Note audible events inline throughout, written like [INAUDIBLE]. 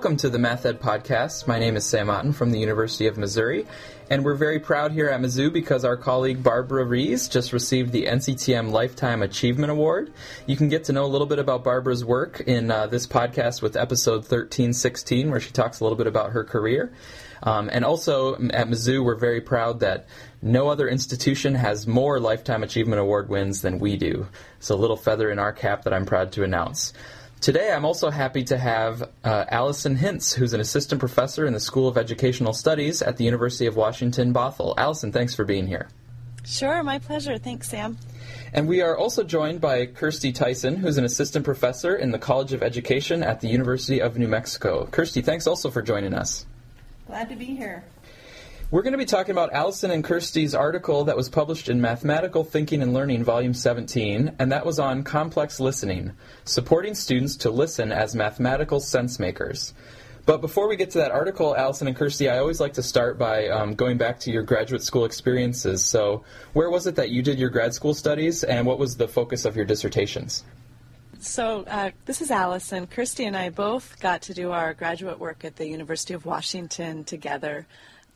Welcome to the Math Ed Podcast. My name is Sam Otten from the University of Missouri, and we're very proud here at Mizzou because our colleague Barbara Reys just received the NCTM Lifetime Achievement Award. You can get to know a little bit about Barbara's work in uh, this podcast with episode 1316, where she talks a little bit about her career. Um, and also at Mizzou, we're very proud that no other institution has more Lifetime Achievement Award wins than we do. So a little feather in our cap that I'm proud to announce. Today, I'm also happy to have uh, Allison Hintz, who's an assistant professor in the School of Educational Studies at the University of Washington, Bothell. Allison, thanks for being here. Sure, my pleasure. Thanks, Sam. And we are also joined by Kirsty Tyson, who's an assistant professor in the College of Education at the University of New Mexico. Kirsty, thanks also for joining us. Glad to be here. We're going to be talking about Allison and Kirsty's article that was published in Mathematical Thinking and Learning, Volume 17, and that was on complex listening, supporting students to listen as mathematical sense makers. But before we get to that article, Allison and Kirsty, I always like to start by um, going back to your graduate school experiences. So, where was it that you did your grad school studies, and what was the focus of your dissertations? So, uh, this is Allison. Kirsty and I both got to do our graduate work at the University of Washington together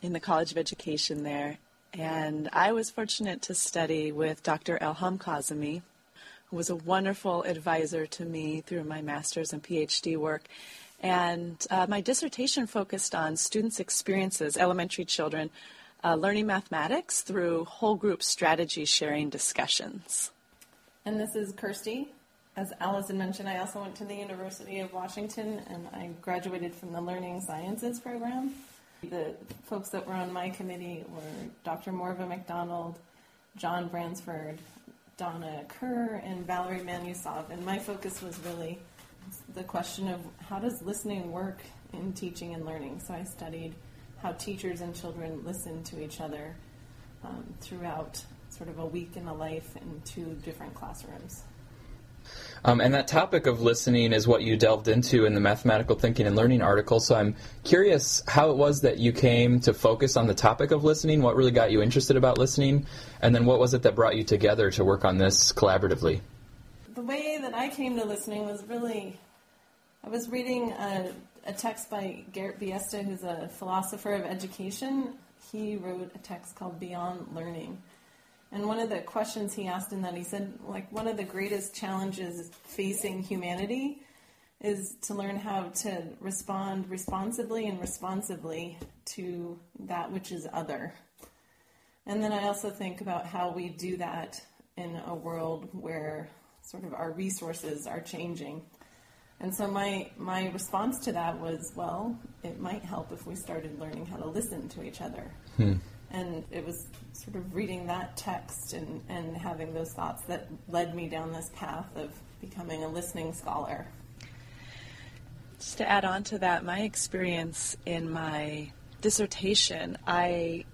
in the College of Education there. And I was fortunate to study with Dr. Elham Kazemi, who was a wonderful advisor to me through my master's and PhD work. And uh, my dissertation focused on students' experiences, elementary children, uh, learning mathematics through whole group strategy sharing discussions. And this is Kirsty. As Allison mentioned, I also went to the University of Washington and I graduated from the Learning Sciences program. The folks that were on my committee were Dr. Morva McDonald, John Bransford, Donna Kerr, and Valerie Manusov. And my focus was really the question of how does listening work in teaching and learning. So I studied how teachers and children listen to each other um, throughout sort of a week in the life in two different classrooms. Um, and that topic of listening is what you delved into in the Mathematical Thinking and Learning article. So I'm curious how it was that you came to focus on the topic of listening. What really got you interested about listening? And then what was it that brought you together to work on this collaboratively? The way that I came to listening was really, I was reading a, a text by Gert Biesta, who's a philosopher of education. He wrote a text called Beyond Learning. And one of the questions he asked in that, he said, like, one of the greatest challenges facing humanity is to learn how to respond responsibly and responsively to that which is other. And then I also think about how we do that in a world where sort of our resources are changing. And so my, my response to that was, well, it might help if we started learning how to listen to each other. Hmm. And it was sort of reading that text and, and having those thoughts that led me down this path of becoming a listening scholar. Just to add on to that, my experience in my dissertation, I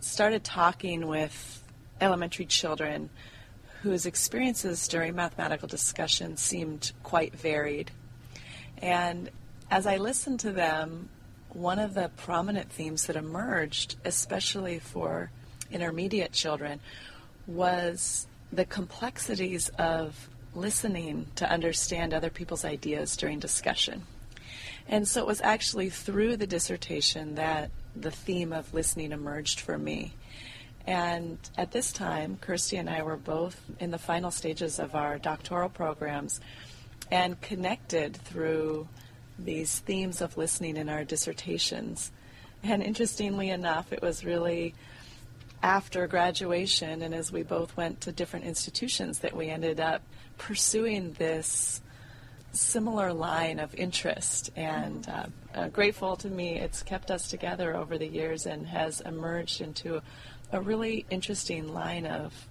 started talking with elementary children whose experiences during mathematical discussion seemed quite varied. And as I listened to them, one of the prominent themes that emerged, especially for intermediate children, was the complexities of listening to understand other people's ideas during discussion. And so it was actually through the dissertation that the theme of listening emerged for me. And at this time, Kirsty and I were both in the final stages of our doctoral programs and connected through these themes of listening in our dissertations. And interestingly enough, it was really after graduation and as we both went to different institutions that we ended up pursuing this similar line of interest. And uh, uh, grateful to me, it's kept us together over the years and has emerged into a really interesting line of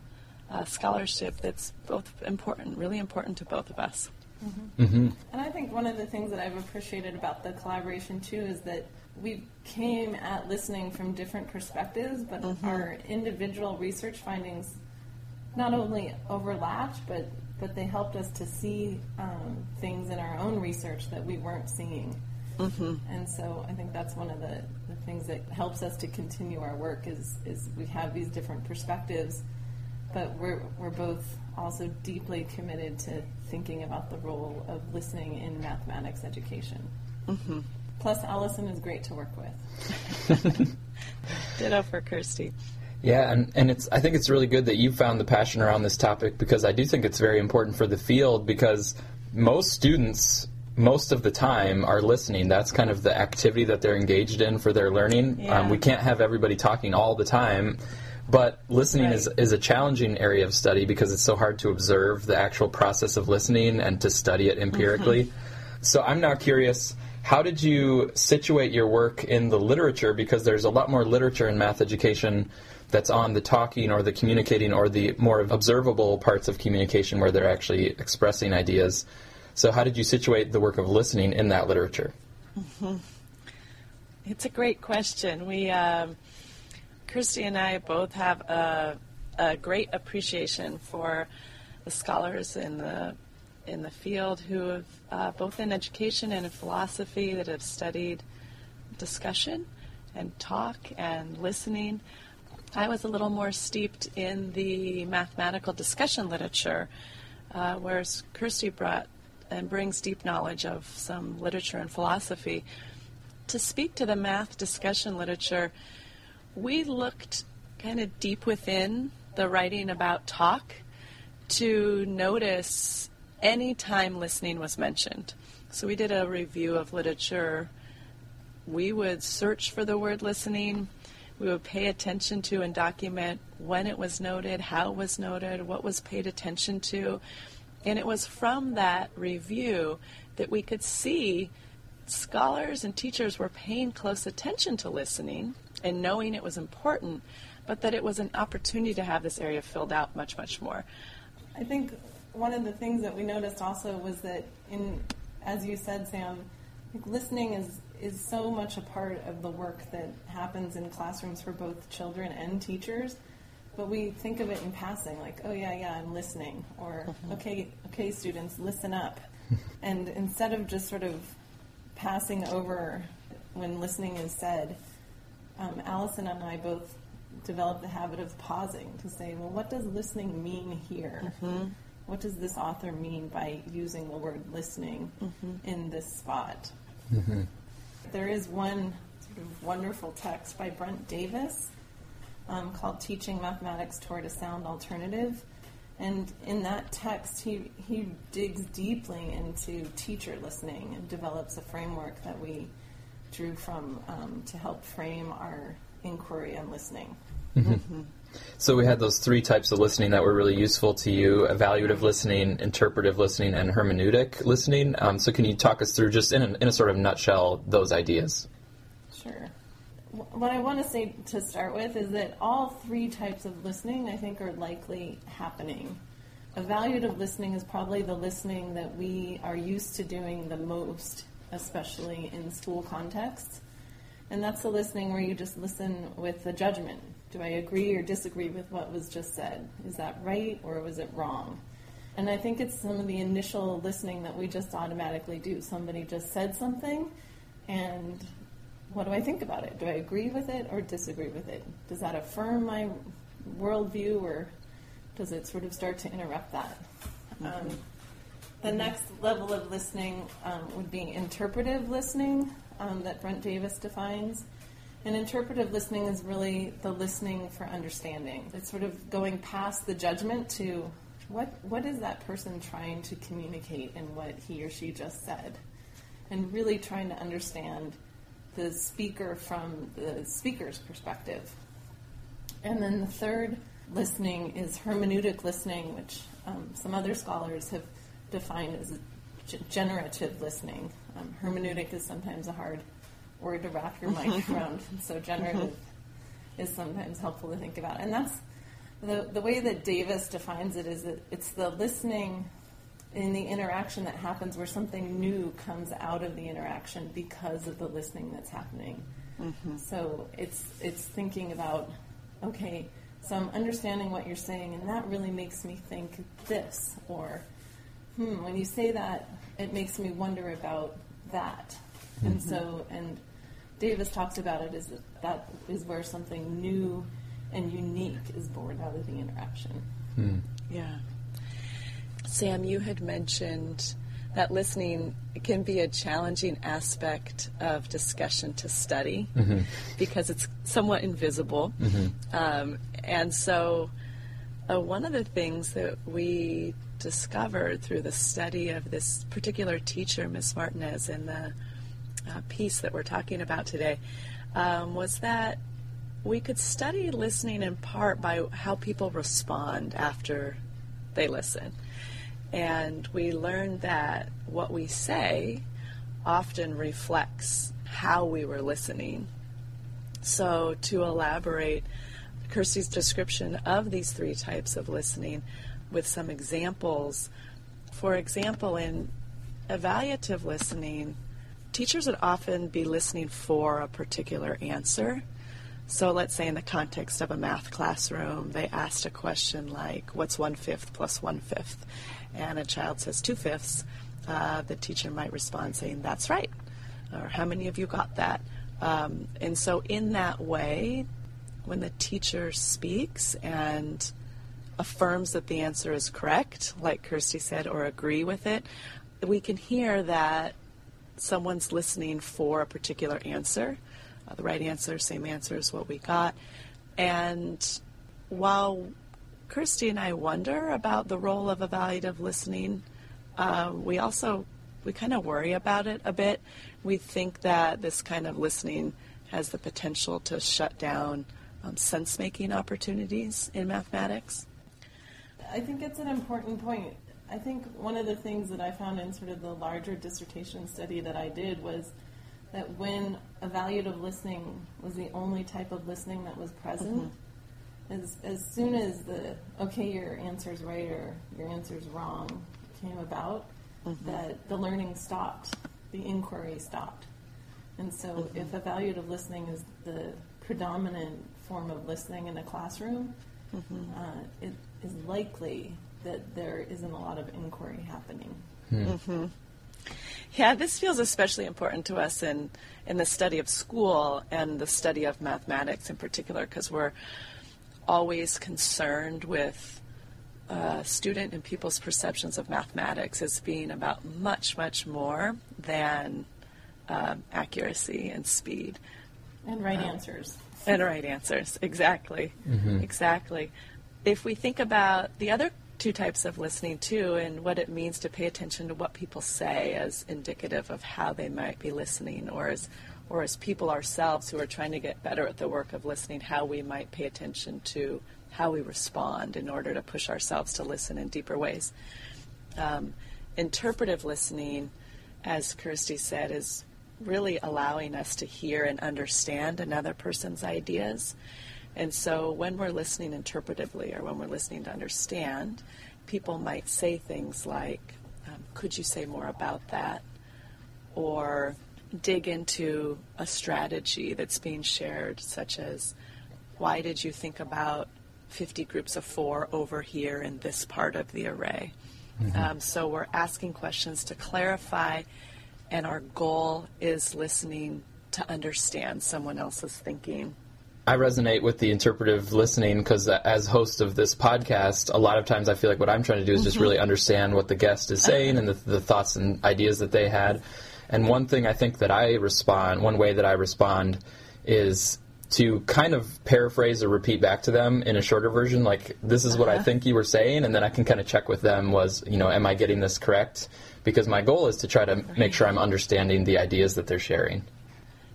uh, scholarship that's both important, really important to both of us. Mm-hmm. Mm-hmm. And I think one of the things that I've appreciated about the collaboration too is that we came at listening from different perspectives, but mm-hmm. our individual research findings not only overlapped, but but they helped us to see um, things in our own research that we weren't seeing. Mm-hmm. And so I think that's one of the, the things that helps us to continue our work is, is we have these different perspectives, but we're, we're both also deeply committed to thinking about the role of listening in mathematics education. Mm-hmm. Plus, Allison is great to work with. Ditto for Kirsty. Yeah, and, and it's I think it's really good that you found the passion around this topic because I do think it's very important for the field because most students most of the time are listening. That's kind of the activity that they're engaged in for their learning. Yeah. Um, we can't have everybody talking all the time, but listening Right. is, is a challenging area of study because it's so hard to observe the actual process of listening and to study it empirically. So I'm now curious. How did you situate your work in the literature? Because there's a lot more literature in math education that's on the talking or the communicating or the more observable parts of communication where they're actually expressing ideas. So, how did you situate the work of listening in that literature? It's a great question. We, um, Kirsty and I both have a, a great appreciation for the scholars in the in the field who have uh, both in education and in philosophy that have studied discussion and talk and listening. I was a little more steeped in the mathematical discussion literature, uh, whereas Kirsty brought and brings deep knowledge of some literature and philosophy. To speak to the math discussion literature, we looked kind of deep within the writing about talk to notice any time listening was mentioned. So we did a review of literature. We would search for the word listening. We would pay attention to and document when it was noted, how it was noted, what was paid attention to. And it was from that review that we could see scholars and teachers were paying close attention to listening and knowing it was important, but that it was an opportunity to have this area filled out much, much more. I think one of the things that we noticed also was that in, as you said, Sam, like listening is is so much a part of the work that happens in classrooms for both children and teachers. But we think of it in passing, like, oh yeah, yeah, I'm listening, or mm-hmm. okay, okay, students, listen up. [LAUGHS] and instead of just sort of passing over when listening is said, um, Allison and I both developed the habit of pausing to say, well, what does listening mean here? What does this author mean by using the word listening in this spot? There is one sort of wonderful text by Brent Davis um, called Teaching Mathematics Toward a Sound Alternative. And in that text, he, he digs deeply into teacher listening and develops a framework that we drew from um, to help frame our inquiry and listening. So, we had those three types of listening that were really useful to you evaluative listening, interpretive listening, and hermeneutic listening. Um, so, can you talk us through, just in a, in a sort of nutshell, those ideas? Sure. What I want to say to start with is that all three types of listening, I think, are likely happening. Evaluative listening is probably the listening that we are used to doing the most, especially in school contexts. And that's the listening where you just listen with a judgment. Do I agree or disagree with what was just said? Is that right or was it wrong? And I think it's some of the initial listening that we just automatically do. Somebody just said something, and what do I think about it? Do I agree with it or disagree with it? Does that affirm my worldview or does it sort of start to interrupt that? Um, the next level of listening um, would be interpretive listening um, that Brent Davis defines. And interpretive listening is really the listening for understanding. It's sort of going past the judgment to what what is that person trying to communicate in what he or she just said, and really trying to understand the speaker from the speaker's perspective. And then the third listening is hermeneutic listening, which um, some other scholars have defined as generative listening. Um, hermeneutic is sometimes a hard word to wrap your mind [LAUGHS] around, so generative is sometimes helpful to think about. And that's the, the way that Davis defines it is that it's the listening in the interaction that happens where something new comes out of the interaction because of the listening that's happening. So it's it's thinking about okay, So I'm understanding what you're saying, and that really makes me think this, or hmm, when you say that, it makes me wonder about that. Mm-hmm. And so, and Davis talks about it as that, that is where something new and unique is born out of the interaction. Hmm. Yeah. Sam, you had mentioned that listening can be a challenging aspect of discussion to study mm-hmm. because it's somewhat invisible. Mm-hmm. Um, and so, uh, one of the things that we discovered through the study of this particular teacher, Miss Martinez, in the uh, piece that we're talking about today, um, was that we could study listening in part by how people respond after they listen. And we learned that what we say often reflects how we were listening. So, to elaborate Kirsty's description of these three types of listening with some examples, for example, in evaluative listening, teachers would often be listening for a particular answer. So let's say in the context of a math classroom, they asked a question like, What's one fifth plus one fifth? and a child says two fifths, uh, the teacher might respond saying, That's right. Or how many of you got that? Um, and so, in that way, when the teacher speaks and affirms that the answer is correct, like Kirsty said, or agree with it, we can hear that someone's listening for a particular answer. Uh, the right answer, same answer as what we got. And while Kirsty and I wonder about the role of evaluative listening. Uh, we also we kind of worry about it a bit. We think that this kind of listening has the potential to shut down um, sense making opportunities in mathematics. I think it's an important point. I think one of the things that I found in sort of the larger dissertation study that I did was that when evaluative listening was the only type of listening that was present, mm-hmm as as soon as the okay, your answer's right or your answer's wrong came about, mm-hmm. that the learning stopped, the inquiry stopped, and so mm-hmm. if evaluative listening is the predominant form of listening in a classroom, mm-hmm. uh, it is likely that there isn't a lot of inquiry happening. Hmm. Mm-hmm. Yeah, this feels especially important to us in, in the study of school and the study of mathematics in particular, because we're always concerned with uh, student and people's perceptions of mathematics as being about much, much more than um, accuracy and speed. And right um, answers. And right answers, exactly. Mm-hmm. Exactly. If we think about the other two types of listening too and what it means to pay attention to what people say as indicative of how they might be listening or as or as people ourselves who are trying to get better at the work of listening, how we might pay attention to how we respond in order to push ourselves to listen in deeper ways. Um, interpretive listening, as Kirsty said, is really allowing us to hear and understand another person's ideas. And so when we're listening interpretively or when we're listening to understand, people might say things like, um, Could you say more about that? Or dig into a strategy that's being shared, such as why did you think about 50 groups of four over here in this part of the array? Mm-hmm. Um, so we're asking questions to clarify, and our goal is listening to understand someone else's thinking. I resonate with the interpretive listening because, as host of this podcast, a lot of times I feel like what I'm trying to do is just mm-hmm. really understand what the guest is saying and the, the thoughts and ideas that they had. And one thing I think that I respond, one way that I respond is to kind of paraphrase or repeat back to them in a shorter version, like, this is what uh-huh. I think you were saying, and then I can kind of check with them was, you know, am I getting this correct? Because my goal is to try to right. make sure I'm understanding the ideas that they're sharing.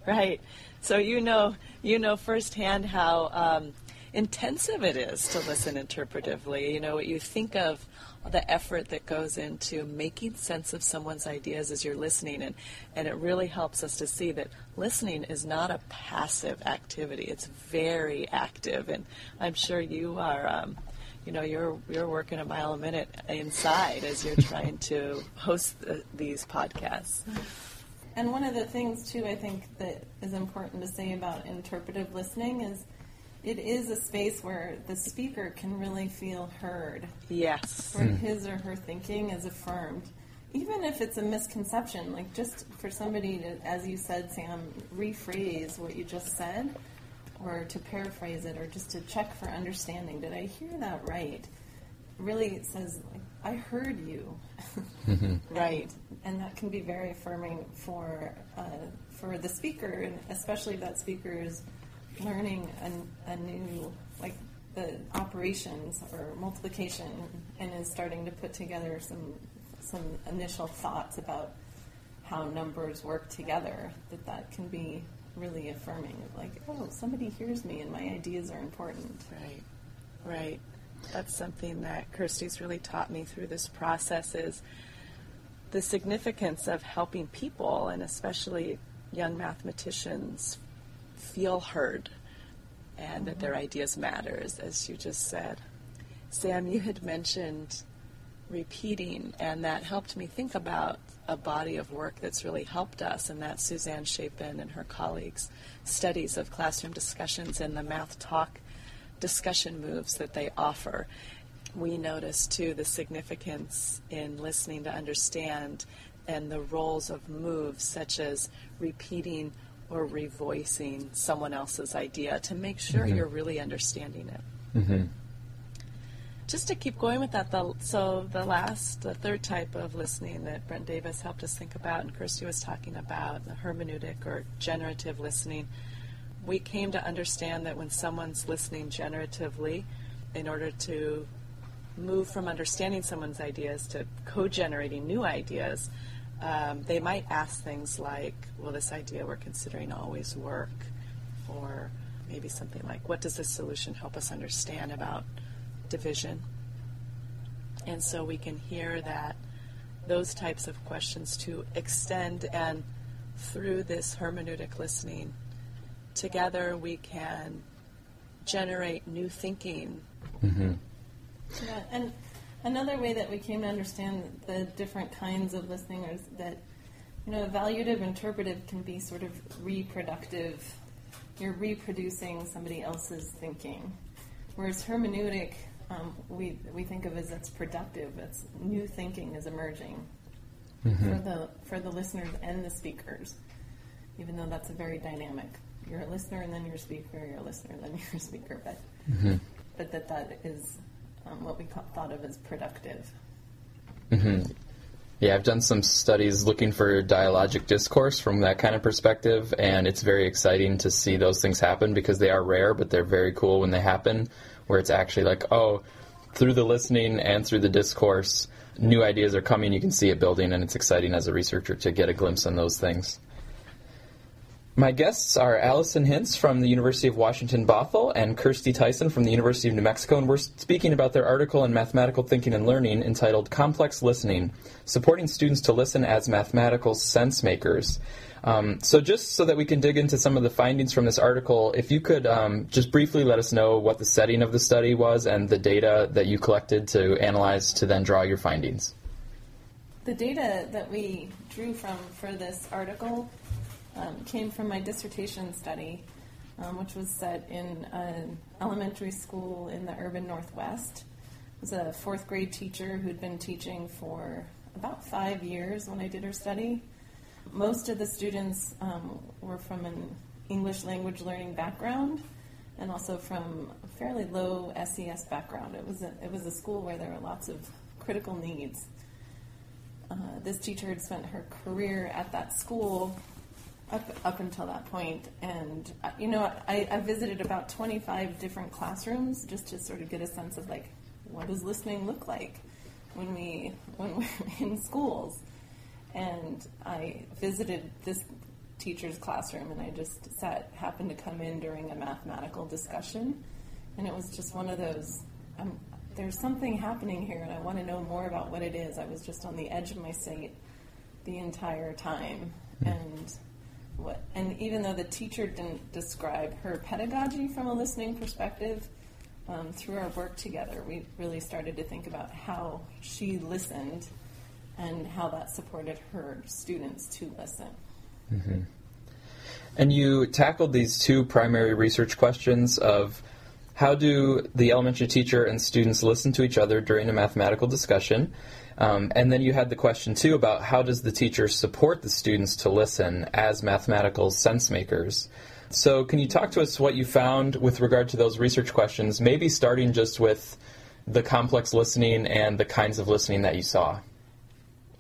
Right. So you know, you know firsthand how um, intensive it is to listen interpretively. You know, what you think of the effort that goes into making sense of someone's ideas as you're listening and, and it really helps us to see that listening is not a passive activity it's very active and i'm sure you are um, you know you're you're working a mile a minute inside as you're trying to host the, these podcasts and one of the things too i think that is important to say about interpretive listening is it is a space where the speaker can really feel heard, Yes. where his or her thinking is affirmed. Even if it's a misconception, like just for somebody to, as you said, Sam, rephrase what you just said, or to paraphrase it, or just to check for understanding. Did I hear that right? Really, says, like, I heard you. Right. and that can be very affirming for uh, for the speaker, and especially if that speaker is learning a, a new like the operations or multiplication, and is starting to put together some some initial thoughts about how numbers work together. That that can be really affirming. Like, oh, somebody hears me, and my ideas are important. Right, right. That's something that Kirsty's really taught me through this process is the significance of helping people and especially young mathematicians feel heard and that their mm-hmm. ideas matters, as you just said. Sam, you had mentioned repeating, and that helped me think about a body of work that's really helped us, and that's Suzanne Chapin and her colleagues' studies of classroom discussions in the math talk discussion moves that they offer. We notice too the significance in listening to understand and the roles of moves such as repeating or revoicing someone else's idea to make sure mm-hmm. you're really understanding it mm-hmm. just to keep going with that, the, so the last, the third type of listening that Brent Davis helped us think about, and Kirsty was talking about, the hermeneutic or generative listening, we came to understand that when someone's listening generatively, in order to move from understanding someone's ideas to co-generating new ideas, um, they might ask things like, "Will this idea we're considering always work?" Or maybe something like, "What does this solution help us understand about division?" And so we can hear that those types of questions to extend and through this hermeneutic listening, together we can generate new thinking. Yeah, and another way that we came to understand the different kinds of listening is that, you know, evaluative interpretive can be sort of reproductive. You're reproducing somebody else's thinking. Whereas hermeneutic, um, we, we think of as it's productive, it's new thinking is emerging for, the, for the listeners and the speakers, even though that's a very dynamic. You're a listener and then you're a speaker, you're a listener and then you're a speaker, but, but that that is um, what we thought of as productive. Yeah, I've done some studies looking for dialogic discourse from that kind of perspective, and it's very exciting to see those things happen because they are rare, but they're very cool when they happen, where it's actually like, oh, through the listening and through the discourse, new ideas are coming, you can see it building, and it's exciting as a researcher to get a glimpse on those things. My guests are Allison Hintz from the University of Washington Bothell and Kirsty Tyson from the University of New Mexico, and we're speaking about their article in Mathematical Thinking and Learning entitled Complex Listening Supporting Students to Listen as Mathematical Sense Makers. Um, so, just so that we can dig into some of the findings from this article, if you could um, just briefly let us know what the setting of the study was and the data that you collected to analyze to then draw your findings. The data that we drew from for this article um, came from my dissertation study, um, which was set in an elementary school in the urban northwest. I was a fourth grade teacher who'd been teaching for about five years when I did her study. Most of the students um, were from an English language learning background and also from a fairly low SES background. It was a, it was a school where there were lots of critical needs. Uh, this teacher had spent her career at that school up, up until that point. And, uh, you know, I, I visited about 25 different classrooms just to sort of get a sense of, like, what does listening look like when, we, when we're [LAUGHS] in schools? And I visited this teacher's classroom and I just sat, happened to come in during a mathematical discussion. And it was just one of those, um, there's something happening here and I want to know more about what it is. I was just on the edge of my seat the entire time. And what, and even though the teacher didn't describe her pedagogy from a listening perspective, um, through our work together, we really started to think about how she listened and how that supported her students to listen. And you tackled these two primary research questions of how do the elementary teacher and students listen to each other during a mathematical discussion? Um, and then you had the question too about how does the teacher support the students to listen as mathematical sense makers? So, can you talk to us what you found with regard to those research questions, maybe starting just with the complex listening and the kinds of listening that you saw?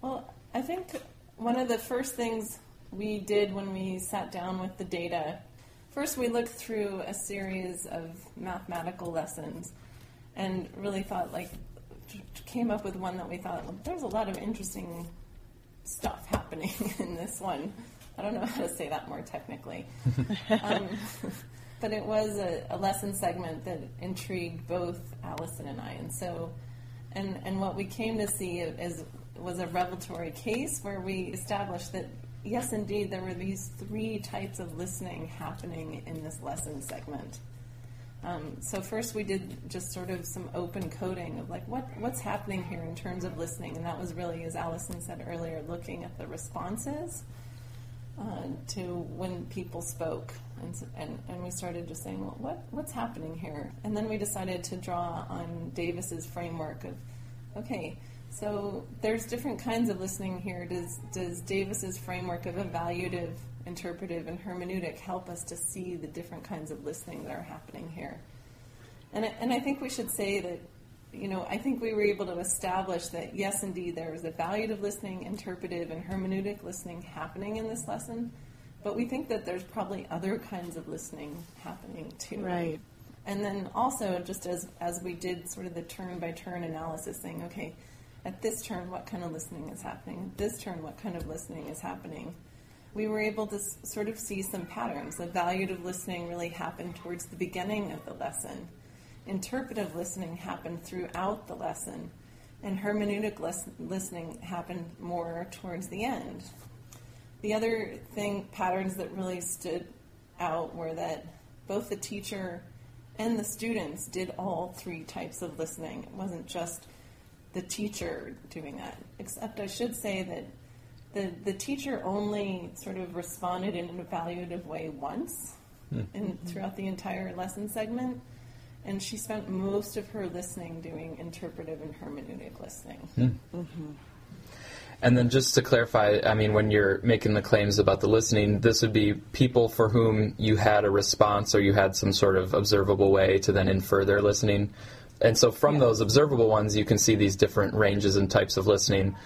Well, I think one of the first things we did when we sat down with the data, first we looked through a series of mathematical lessons and really thought like came up with one that we thought well, there's a lot of interesting stuff happening [LAUGHS] in this one. I don't know how to say that more technically. [LAUGHS] um, [LAUGHS] but it was a, a, lesson segment that intrigued both Allison and I. And so, and, and what we came to see is, was a revelatory case where we established that, yes, indeed, there were these three types of listening happening in this lesson segment. Um, so first we did just sort of some open coding of like what what's happening here in terms of listening, and that was really, as Allison said earlier, looking at the responses uh, to when people spoke, and, and and we started just saying, well, what what's happening here, and then we decided to draw on Davis's framework of, okay. So there's different kinds of listening here. Does does Davis's framework of evaluative interpretive and hermeneutic help us to see the different kinds of listening that are happening here. And, and I think we should say that, you know, I think we were able to establish that, yes, indeed, there is evaluative listening, interpretive, and hermeneutic listening happening in this lesson, but we think that there's probably other kinds of listening happening too. Right. And then also, just as, as we did sort of the turn by turn analysis, saying, okay, at this turn, what kind of listening is happening? At this turn, what kind of listening is happening? we were able to s- sort of see some patterns. The Evaluative listening really happened towards the beginning of the lesson. Interpretive listening happened throughout the lesson. And hermeneutic lis- listening happened more towards the end. The other thing, patterns that really stood out were that both the teacher and the students did all three types of listening. It wasn't just the teacher doing that. Except I should say that the, the teacher only sort of responded in an evaluative way once mm. in, throughout the entire lesson segment. And she spent most of her listening doing interpretive and hermeneutic listening. Mm. Mm-hmm. And then just to clarify, I mean, when you're making the claims about the listening, this would be people for whom you had a response or you had some sort of observable way to then infer their listening. And so from yeah. those observable ones, you can see these different ranges and types of listening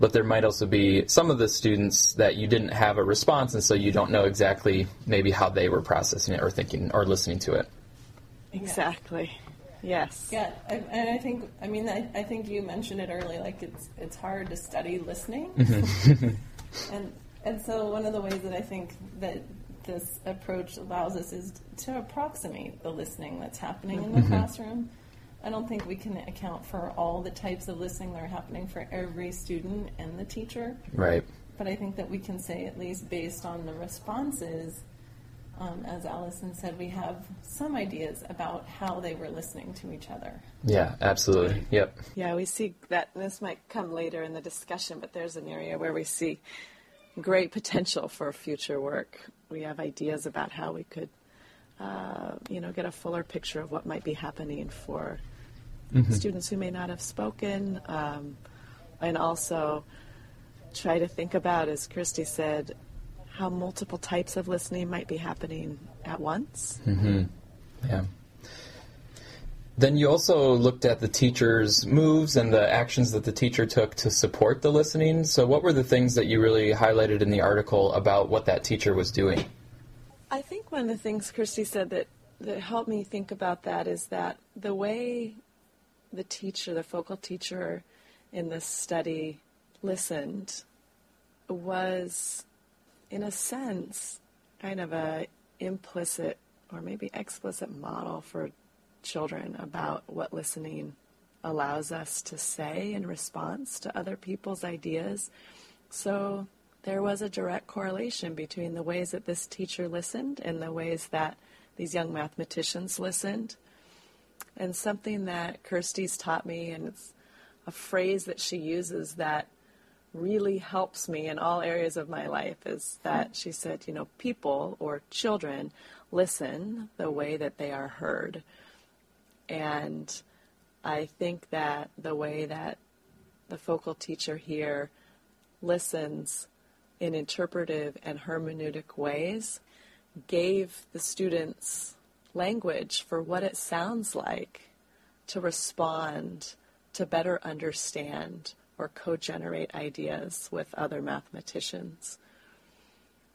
but there might also be some of the students that you didn't have a response, and so you don't know exactly maybe how they were processing it or thinking or listening to it. Exactly. Yes. Yeah, I, and I think I mean I, I think you mentioned it early. Like it's it's hard to study listening, mm-hmm. [LAUGHS] [LAUGHS] and and so one of the ways that I think that this approach allows us is to approximate the listening that's happening in the mm-hmm. classroom I don't think we can account for all the types of listening that are happening for every student and the teacher. Right. But I think that we can say, at least based on the responses, um, as Allison said, we have some ideas about how they were listening to each other. Yeah, absolutely. Yep. Yeah, we see that this might come later in the discussion, but there's an area where we see great potential for future work. We have ideas about how we could, uh, you know, get a fuller picture of what might be happening for mm-hmm. students who may not have spoken, um, and also try to think about, as Kirsty said, how multiple types of listening might be happening at once. Mm-hmm. Yeah. Then you also looked at the teacher's moves and the actions that the teacher took to support the listening. So, what were the things that you really highlighted in the article about what that teacher was doing? I think one of the things Kirsty said that, that helped me think about that is that the way the teacher, the focal teacher in this study, listened was, in a sense, kind of a implicit or maybe explicit model for children about what listening allows us to say in response to other people's ideas. So there was a direct correlation between the ways that this teacher listened and the ways that these young mathematicians listened. And something that Kirsty's taught me, and it's a phrase that she uses that really helps me in all areas of my life, is that she said, you know, people or children listen the way that they are heard. And I think that the way that the focal teacher here listens in interpretive and hermeneutic ways gave the students language for what it sounds like to respond, to better understand, or co generate ideas with other mathematicians.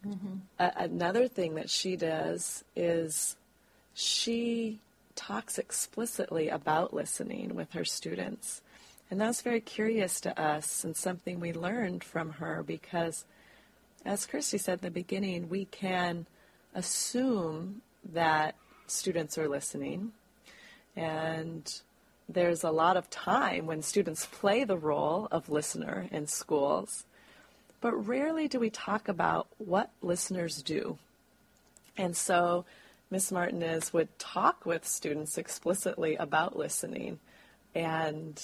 Mm-hmm. Another thing that she does is she talks explicitly about listening with her students. And that's very curious to us and something we learned from her because, as Kirsty said in the beginning, we can assume that students are listening. And there's a lot of time when students play the role of listener in schools, but rarely do we talk about what listeners do. And so Miss Martinez would talk with students explicitly about listening. And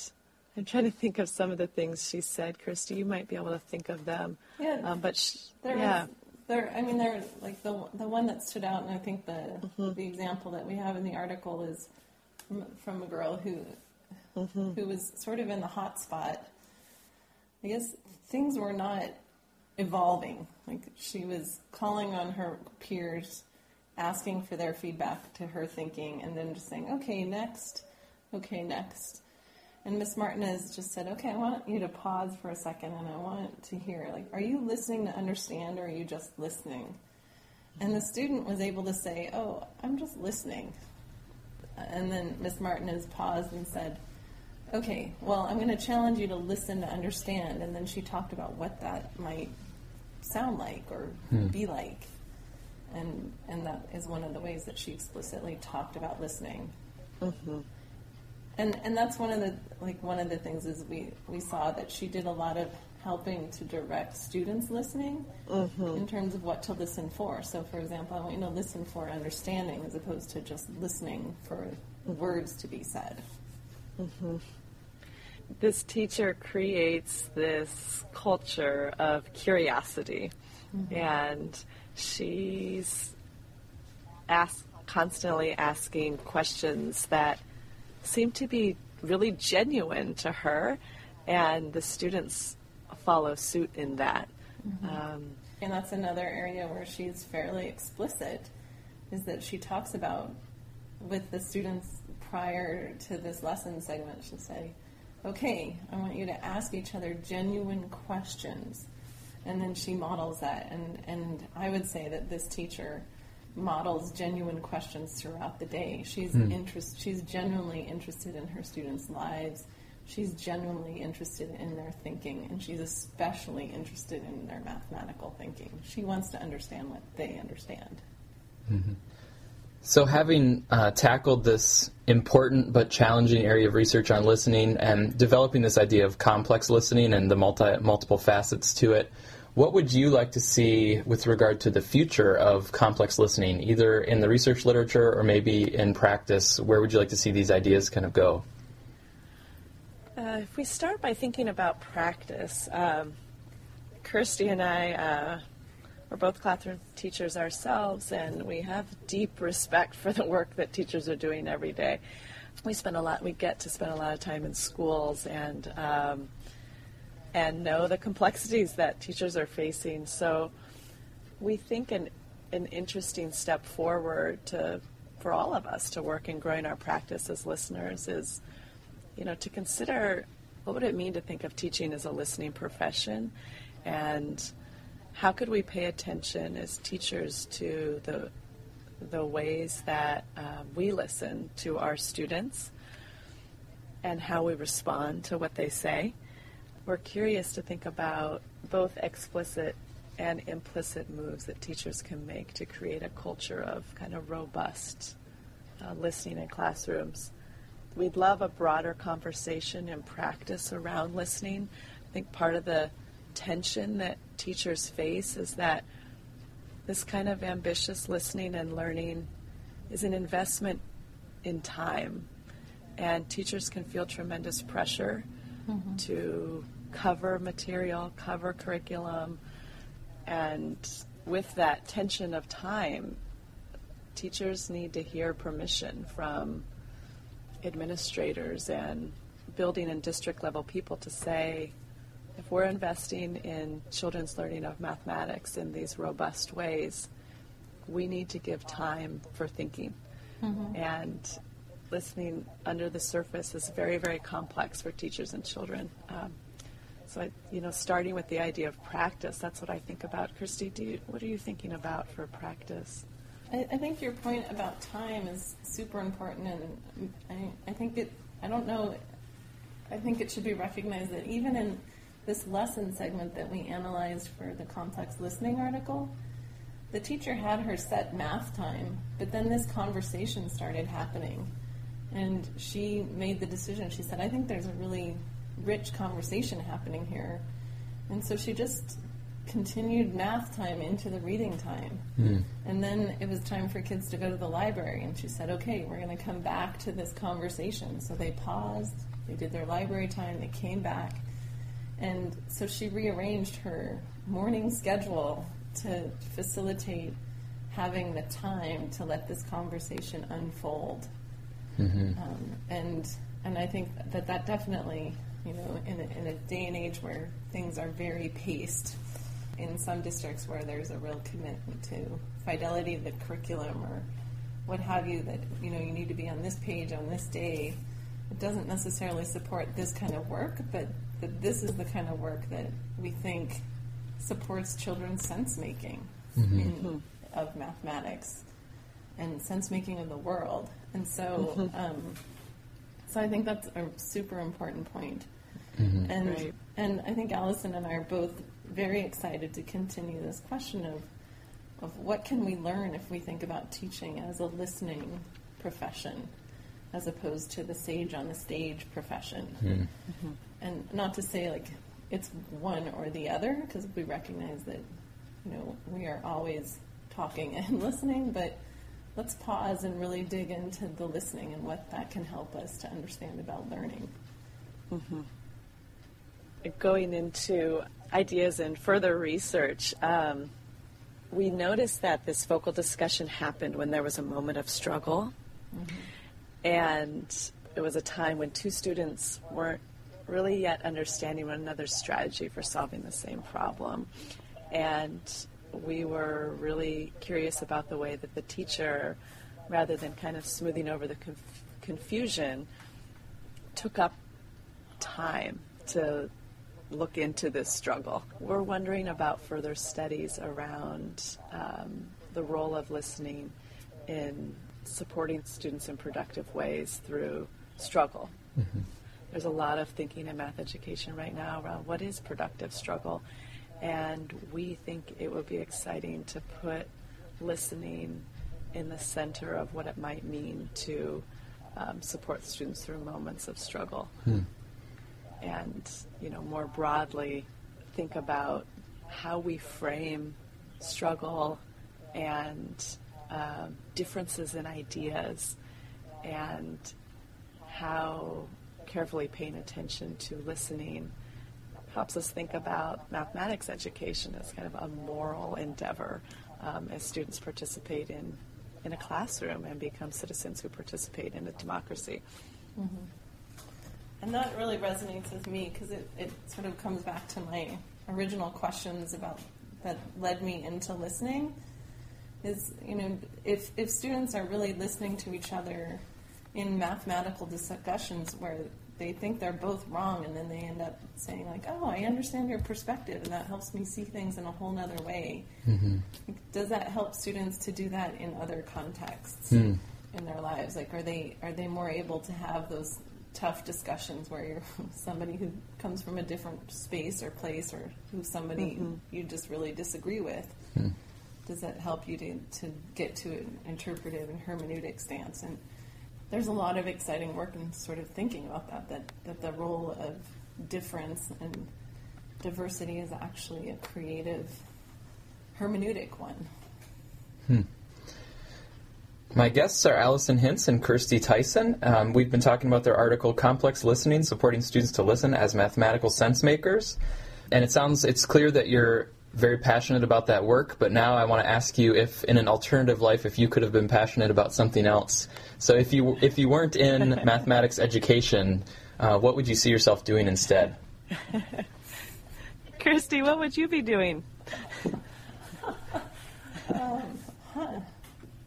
I'm trying to think of some of the things she said. Kirsty, you might be able to think of them. Yeah. Um, but she, There yeah. was, there. I mean, there like the the one that stood out, and I think the mm-hmm. the example that we have in the article is from, from a girl who mm-hmm. who was sort of in the hot spot. I guess things were not evolving. Like she was calling on her peers, asking for their feedback to her thinking, and then just saying, "Okay, next. Okay, next." And Miss Martinez just said, "Okay, I want you to pause for a second, and I want to hear, like, are you listening to understand, or are you just listening?" And the student was able to say, "Oh, I'm just listening." And then Miss Martinez paused and said, "Okay, well, I'm going to challenge you to listen to understand." And then she talked about what that might sound like or hmm. be like, and and that is one of the ways that she explicitly talked about listening. Mm-hmm. And and that's one of the like one of the things is we we saw that she did a lot of helping to direct students listening mm-hmm. in terms of what to listen for. So, for example, I want you to listen for understanding as opposed to just listening for mm-hmm. words to be said. Mm-hmm. this teacher creates this culture of curiosity. And she's ask, constantly asking questions that seem to be really genuine to her and the students follow suit in that um, And that's another area where she's fairly explicit, is that she talks about with the students prior to this lesson segment. She'll say, "Okay, I want you to ask each other genuine questions," and then she models that. And and I would say that this teacher models genuine questions throughout the day. She's interest. She's genuinely interested in her students' lives. She's genuinely interested in their thinking, and she's especially interested in their mathematical thinking. She wants to understand what they understand. So, having uh, tackled this important but challenging area of research on listening and developing this idea of complex listening and the multi- multiple facets to it, what would you like to see with regard to the future of complex listening, either in the research literature or maybe in practice? Where would you like to see these ideas kind of go? Uh, if we start by thinking about practice, um, Kirsty and I uh, are both classroom teachers ourselves, and we have deep respect for the work that teachers are doing every day. We spend a lot. We get to spend a lot of time in schools and um, and know the complexities that teachers are facing. So we think an an interesting step forward to for all of us to work in growing our practice as listeners is you know, to consider what would it mean to think of teaching as a listening profession, and how could we pay attention as teachers to the the ways that um, we listen to our students and how we respond to what they say. We're curious to think about both explicit and implicit moves that teachers can make to create a culture of kind of robust uh, listening in classrooms. We'd love a broader conversation and practice around listening. I think part of the tension that teachers face is that this kind of ambitious listening and learning is an investment in time. And teachers can feel tremendous pressure to cover material, cover curriculum. And with that tension of time, teachers need to hear permission from administrators and building and district level people to say, if we're investing in children's learning of mathematics in these robust ways, we need to give time for thinking. Mm-hmm. And listening under the surface is very, very complex for teachers and children. Um, so, I, you know, starting with the idea of practice, that's what I think about. Kirsty, do you, what are you thinking about for practice? I, I think your point about time is super important, and I, I think it. I don't know. I think it should be recognized that even in this lesson segment that we analyzed for the complex listening article, the teacher had her set math time, but then this conversation started happening. And she made the decision. She said, I think there's a really rich conversation happening here. And so she just continued math time into the reading time. Mm. And then it was time for kids to go to the library. And she said, okay, we're going to come back to this conversation. So they paused, they did their library time, they came back. And so she rearranged her morning schedule to facilitate having the time to let this conversation unfold. Mm-hmm. Um, and and I think that that definitely, you know, in a, in a day and age where things are very paced, in some districts where there's a real commitment to fidelity of the curriculum or what have you, that you know you need to be on this page on this day. It doesn't necessarily support this kind of work, but that this is the kind of work that we think supports children's sense making mm-hmm. of mathematics and sense making of the world. And so, mm-hmm. um, so I think that's a super important point. Mm-hmm. And right. and I think Allison and I are both very excited to continue this question of of what can we learn if we think about teaching as a listening profession as opposed to the sage on the stage profession. Mm-hmm. And not to say like it's one or the other because we recognize that you know we are always talking [LAUGHS] and listening, but let's pause and really dig into the listening and what that can help us to understand about learning. Mm-hmm. Going into ideas and further research, um, we noticed that this focal discussion happened when there was a moment of struggle. Mm-hmm. And it was a time when two students weren't really yet understanding one another's strategy for solving the same problem. And we were really curious about the way that the teacher, rather than kind of smoothing over the conf- confusion, took up time to look into this struggle. We're wondering about further studies around um, the role of listening in supporting students in productive ways through struggle. Mm-hmm. There's a lot of thinking in math education right now around what is productive struggle, and we think it would be exciting to put listening in the center of what it might mean to um, support students through moments of struggle. Hmm and you know more broadly think about how we frame struggle and uh, differences in ideas and how carefully paying attention to listening helps us think about mathematics education as kind of a moral endeavor um, as students participate in, in a classroom and become citizens who participate in a democracy. Mm-hmm. And that really resonates with me because it, it sort of comes back to my original questions about that led me into listening. Is, you know, if, if students are really listening to each other in mathematical discussions where they think they're both wrong and then they end up saying like oh i understand your perspective and that helps me see things in a whole nother way mm-hmm. does that help students to do that in other contexts mm. in their lives like are they are they more able to have those tough discussions where you're [LAUGHS] somebody who comes from a different space or place or who somebody mm-hmm. you just really disagree with. Mm. Does that help you to, to get to an interpretive and hermeneutic stance? And there's a lot of exciting work in sort of thinking about that, that, that the role of difference and diversity is actually a creative hermeneutic one. Hmm. My guests are Allison Hintz and Kirsty Tyson. Um, we've been talking about their article "Complex Listening: Supporting Students to Listen as Mathematical Sense Makers," and it sounds it's clear that you're very passionate about that work, but now I want to ask you if, in an alternative life, if you could have been passionate about something else. So, if you if you weren't in [LAUGHS] mathematics education, uh, what would you see yourself doing instead? Kirsty, what would you be doing? [LAUGHS] Um, huh.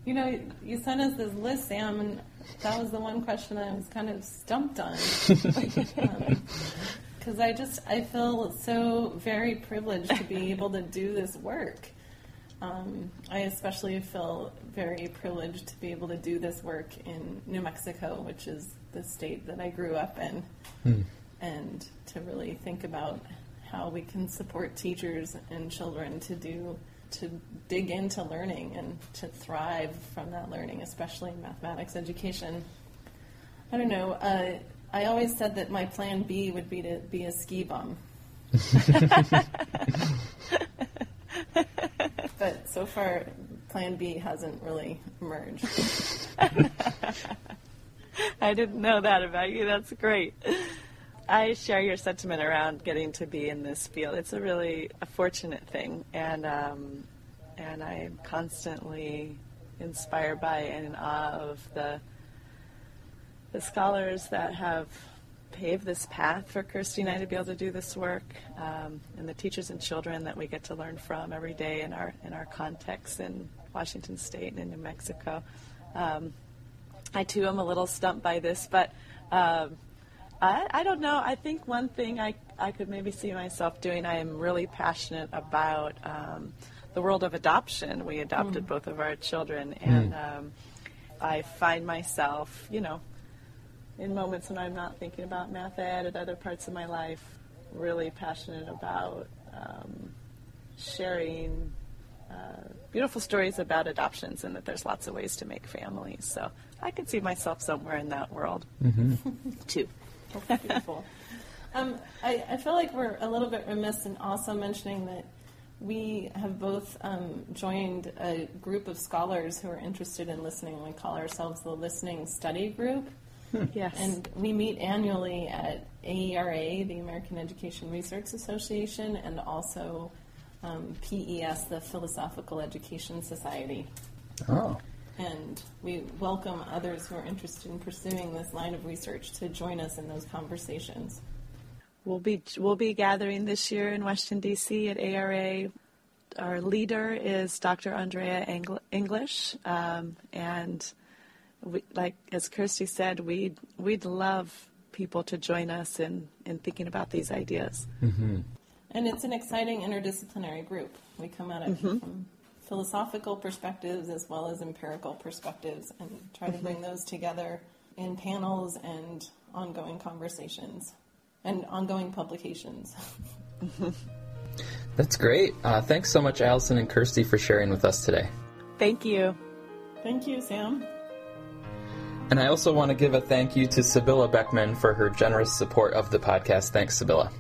You know, you sent us this list, Sam, and that was the one question I was kind of stumped on. Because [LAUGHS] um, I just, I feel so very privileged to be able to do this work. Um, I especially feel very privileged to be able to do this work in New Mexico, which is the state that I grew up in, hmm. and to really think about how we can support teachers and children to do to dig into learning and to thrive from that learning, especially in mathematics education. I don't know. Uh, I always said that my plan B would be to be a ski bum. [LAUGHS] but so far, plan B hasn't really emerged. [LAUGHS] I didn't know that about you. That's great. I share your sentiment around getting to be in this field. It's a really a fortunate thing, and um, and I am constantly inspired by and in awe of the the scholars that have paved this path for Kirsty and I to be able to do this work, um, and the teachers and children that we get to learn from every day in our in our context in Washington State and in New Mexico. Um, I too am a little stumped by this, but. Um, I, I don't know. I think one thing I, I could maybe see myself doing, I am really passionate about um, the world of adoption. We adopted mm. both of our children, and mm. um, I find myself, you know, in moments when I'm not thinking about math ed at other parts of my life, really passionate about um, sharing uh, beautiful stories about adoptions and that there's lots of ways to make families. So I could see myself somewhere in that world mm-hmm. [LAUGHS] too. That's beautiful. um, I, I, feel like we're a little bit remiss in also mentioning that we have both um, joined a group of scholars who are interested in listening. We call ourselves the Listening Study Group. Hmm. Yes. And we meet annually at AERA, the American Education Research Association, and also um, PES, the Philosophical Education Society. Oh and we welcome others who are interested in pursuing this line of research to join us in those conversations. We'll be we'll be gathering this year in Washington D.C. at ARA. Our leader is Dr. Andrea Engl- English, um, and we, like as Kirsty said, we we'd, we'd love people to join us in in thinking about these ideas. Mm-hmm. And it's an exciting interdisciplinary group. We come at it mm-hmm. from philosophical perspectives as well as empirical perspectives and try to bring those together in panels and ongoing conversations and ongoing publications. That's great. Uh, thanks so much, Allison and Kirsty, for sharing with us today. Thank you. Thank you, Sam. And I also want to give a thank you to Sibylla Beckman for her generous support of the podcast. Thanks, Sibylla.